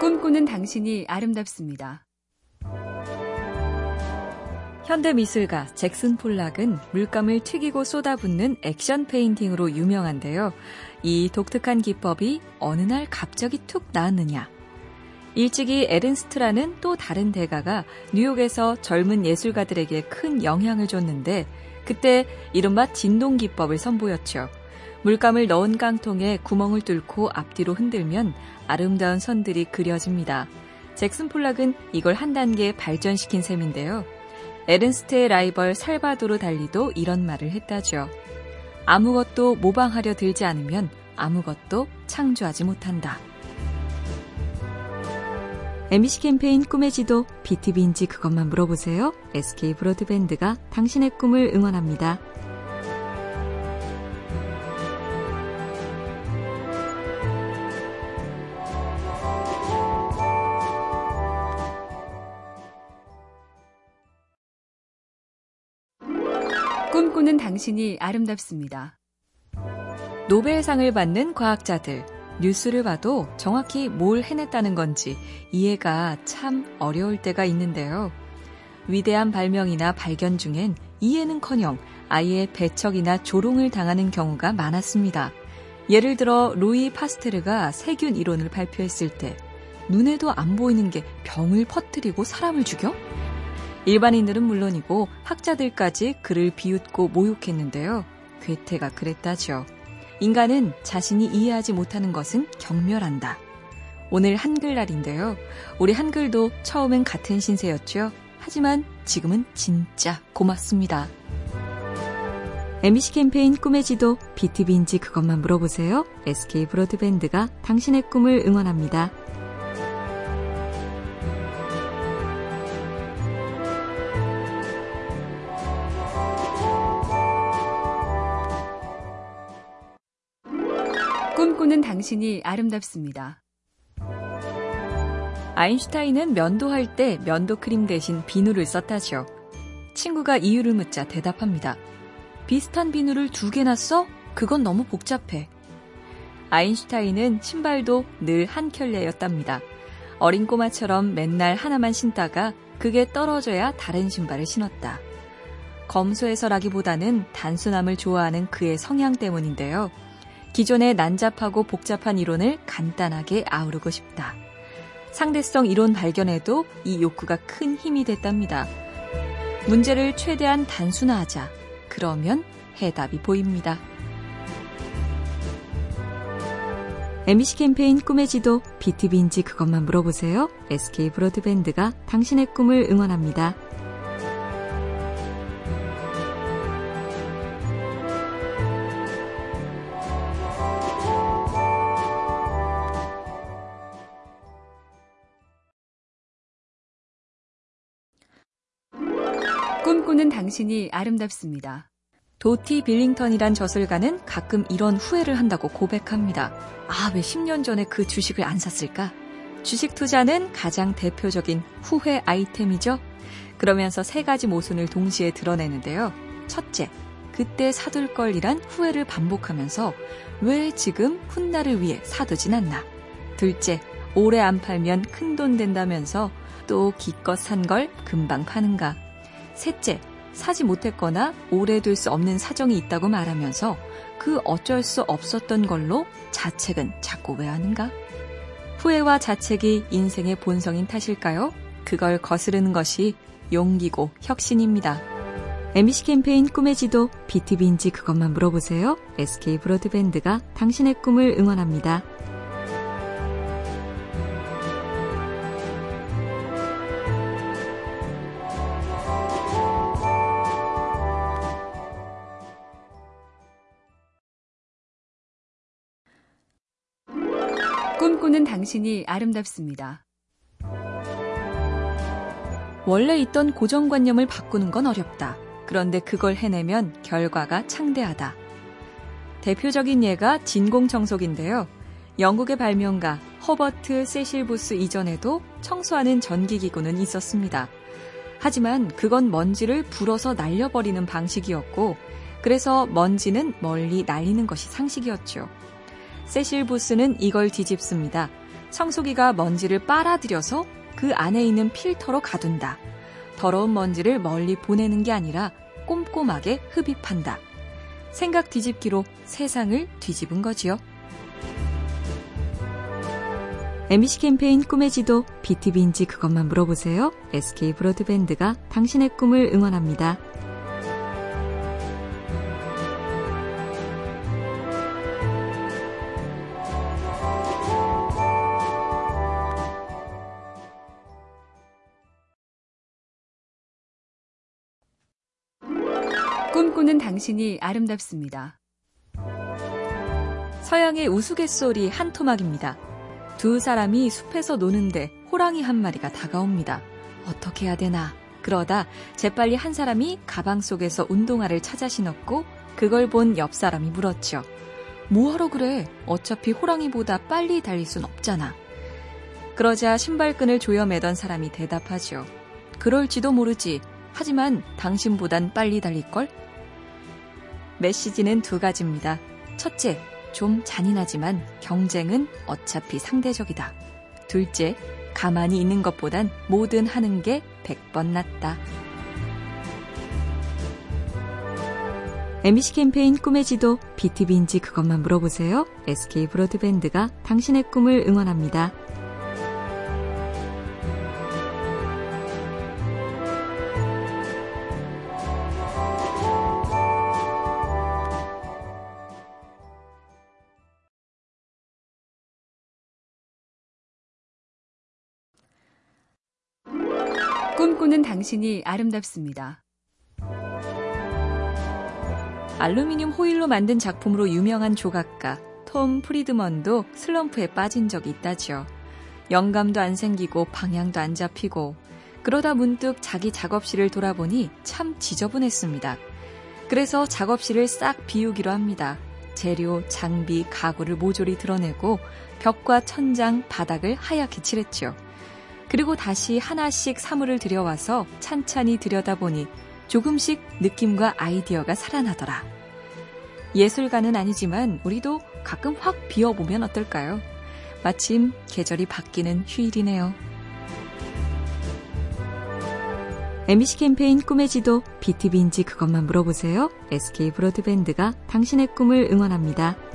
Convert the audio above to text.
꿈꾸는 당신이 아름답습니다. 현대 미술가 잭슨 폴락은 물감을 튀기고 쏟아붓는 액션 페인팅으로 유명한데요. 이 독특한 기법이 어느 날 갑자기 툭 나왔느냐. 일찍이 에른스트라는 또 다른 대가가 뉴욕에서 젊은 예술가들에게 큰 영향을 줬는데 그때 이른바 진동 기법을 선보였죠. 물감을 넣은 깡통에 구멍을 뚫고 앞뒤로 흔들면 아름다운 선들이 그려집니다. 잭슨 폴락은 이걸 한 단계 발전시킨 셈인데요. 에른스트의 라이벌 살바도르 달리도 이런 말을 했다죠. 아무것도 모방하려 들지 않으면 아무것도 창조하지 못한다. MBC 캠페인 꿈의 지도 BTV인지 그것만 물어보세요. SK 브로드밴드가 당신의 꿈을 응원합니다. 꿈꾸는 당신이 아름답습니다. 노벨상을 받는 과학자들. 뉴스를 봐도 정확히 뭘 해냈다는 건지 이해가 참 어려울 때가 있는데요. 위대한 발명이나 발견 중엔 이해는 커녕 아예 배척이나 조롱을 당하는 경우가 많았습니다. 예를 들어 루이 파스테르가 세균 이론을 발표했을 때 눈에도 안 보이는 게 병을 퍼뜨리고 사람을 죽여? 일반인들은 물론이고 학자들까지 그를 비웃고 모욕했는데요. 괴테가 그랬다죠. 인간은 자신이 이해하지 못하는 것은 경멸한다. 오늘 한글날인데요. 우리 한글도 처음엔 같은 신세였죠. 하지만 지금은 진짜 고맙습니다. MBC 캠페인 꿈의 지도 BTV인지 그것만 물어보세요. SK 브로드밴드가 당신의 꿈을 응원합니다. 당신이 아름답습니다. 아인슈타인은 면도할 때 면도 크림 대신 비누를 썼다죠. 친구가 이유를 묻자 대답합니다. 비슷한 비누를 두 개나 써? 그건 너무 복잡해. 아인슈타인은 신발도 늘 한 켤레였답니다. 어린 꼬마처럼 맨날 하나만 신다가 그게 떨어져야 다른 신발을 신었다. 검소해서라기보다는 단순함을 좋아하는 그의 성향 때문인데요. 기존의 난잡하고 복잡한 이론을 간단하게 아우르고 싶다. 상대성 이론 발견에도 이 욕구가 큰 힘이 됐답니다. 문제를 최대한 단순화하자. 그러면 해답이 보입니다. MBC 캠페인 꿈의 지도 BTV인지 그것만 물어보세요. SK 브로드밴드가 당신의 꿈을 응원합니다. 꿈꾸는 당신이 아름답습니다. 도티 빌링턴이란 저술가는 가끔 이런 후회를 한다고 고백합니다. 아, 왜 10년 전에 그 주식을 안 샀을까? 주식 투자는 가장 대표적인 후회 아이템이죠. 그러면서 세 가지 모순을 동시에 드러내는데요. 첫째, 그때 사둘 걸이란 후회를 반복하면서 왜 지금 훗날을 위해 사두진 않나? 둘째, 오래 안 팔면 큰 돈 된다면서 또 기껏 산 걸 금방 파는가? 셋째, 사지 못했거나 오래 둘수 없는 사정이 있다고 말하면서 그 어쩔 수 없었던 걸로 자책은 자꾸 왜 하는가? 후회와 자책이 인생의 본성인 탓일까요? 그걸 거스르는 것이 용기고 혁신입니다. MBC 캠페인 꿈의 지도 BTV인지 그것만 물어보세요. SK 브로드밴드가 당신의 꿈을 응원합니다. 꿈꾸는 당신이 아름답습니다. 원래 있던 고정관념을 바꾸는 건 어렵다. 그런데 그걸 해내면 결과가 창대하다. 대표적인 예가 진공청소기인데요. 영국의 발명가 허버트 세실 부스 이전에도 청소하는 전기기구는 있었습니다. 하지만 그건 먼지를 불어서 날려버리는 방식이었고, 그래서 먼지는 멀리 날리는 것이 상식이었죠. 세실 부스는 이걸 뒤집습니다. 청소기가 먼지를 빨아들여서 그 안에 있는 필터로 가둔다. 더러운 먼지를 멀리 보내는 게 아니라 꼼꼼하게 흡입한다. 생각 뒤집기로 세상을 뒤집은 거지요. MBC 캠페인 꿈의 지도 BTV인지 그것만 물어보세요. SK 브로드밴드가 당신의 꿈을 응원합니다. 꿈꾸는 당신이 아름답습니다. 서양의 우스갯소리 한 토막입니다. 두 사람이 숲에서 노는데 호랑이 한 마리가 다가옵니다. 어떻게 해야 되나? 그러다 재빨리 한 사람이 가방 속에서 운동화를 찾아 신었고 그걸 본 옆 사람이 물었죠. 뭐하러 그래? 어차피 호랑이보다 빨리 달릴 순 없잖아. 그러자 신발끈을 조여매던 사람이 대답하죠. 그럴지도 모르지. 하지만 당신보단 빨리 달릴걸? 메시지는 두 가지입니다. 첫째, 좀 잔인하지만 경쟁은 어차피 상대적이다. 둘째, 가만히 있는 것보단 뭐든 하는 게 100번 낫다. MBC 캠페인 꿈의 지도 BTV인지 그것만 물어보세요. SK 브로드밴드가 당신의 꿈을 응원합니다. 꿈꾸는 당신이 아름답습니다. 알루미늄 호일로 만든 작품으로 유명한 조각가 톰 프리드먼도 슬럼프에 빠진 적이 있다죠. 영감도 안 생기고 방향도 안 잡히고 그러다 문득 자기 작업실을 돌아보니 참 지저분했습니다. 그래서 작업실을 싹 비우기로 합니다. 재료, 장비, 가구를 모조리 드러내고 벽과 천장, 바닥을 하얗게 칠했죠. 그리고 다시 하나씩 사물을 들여와서 찬찬히 들여다보니 조금씩 느낌과 아이디어가 살아나더라. 예술가는 아니지만 우리도 가끔 확 비워보면 어떨까요? 마침 계절이 바뀌는 휴일이네요. MBC 캠페인 꿈의 지도 BTV인지 그것만 물어보세요. SK 브로드밴드가 당신의 꿈을 응원합니다.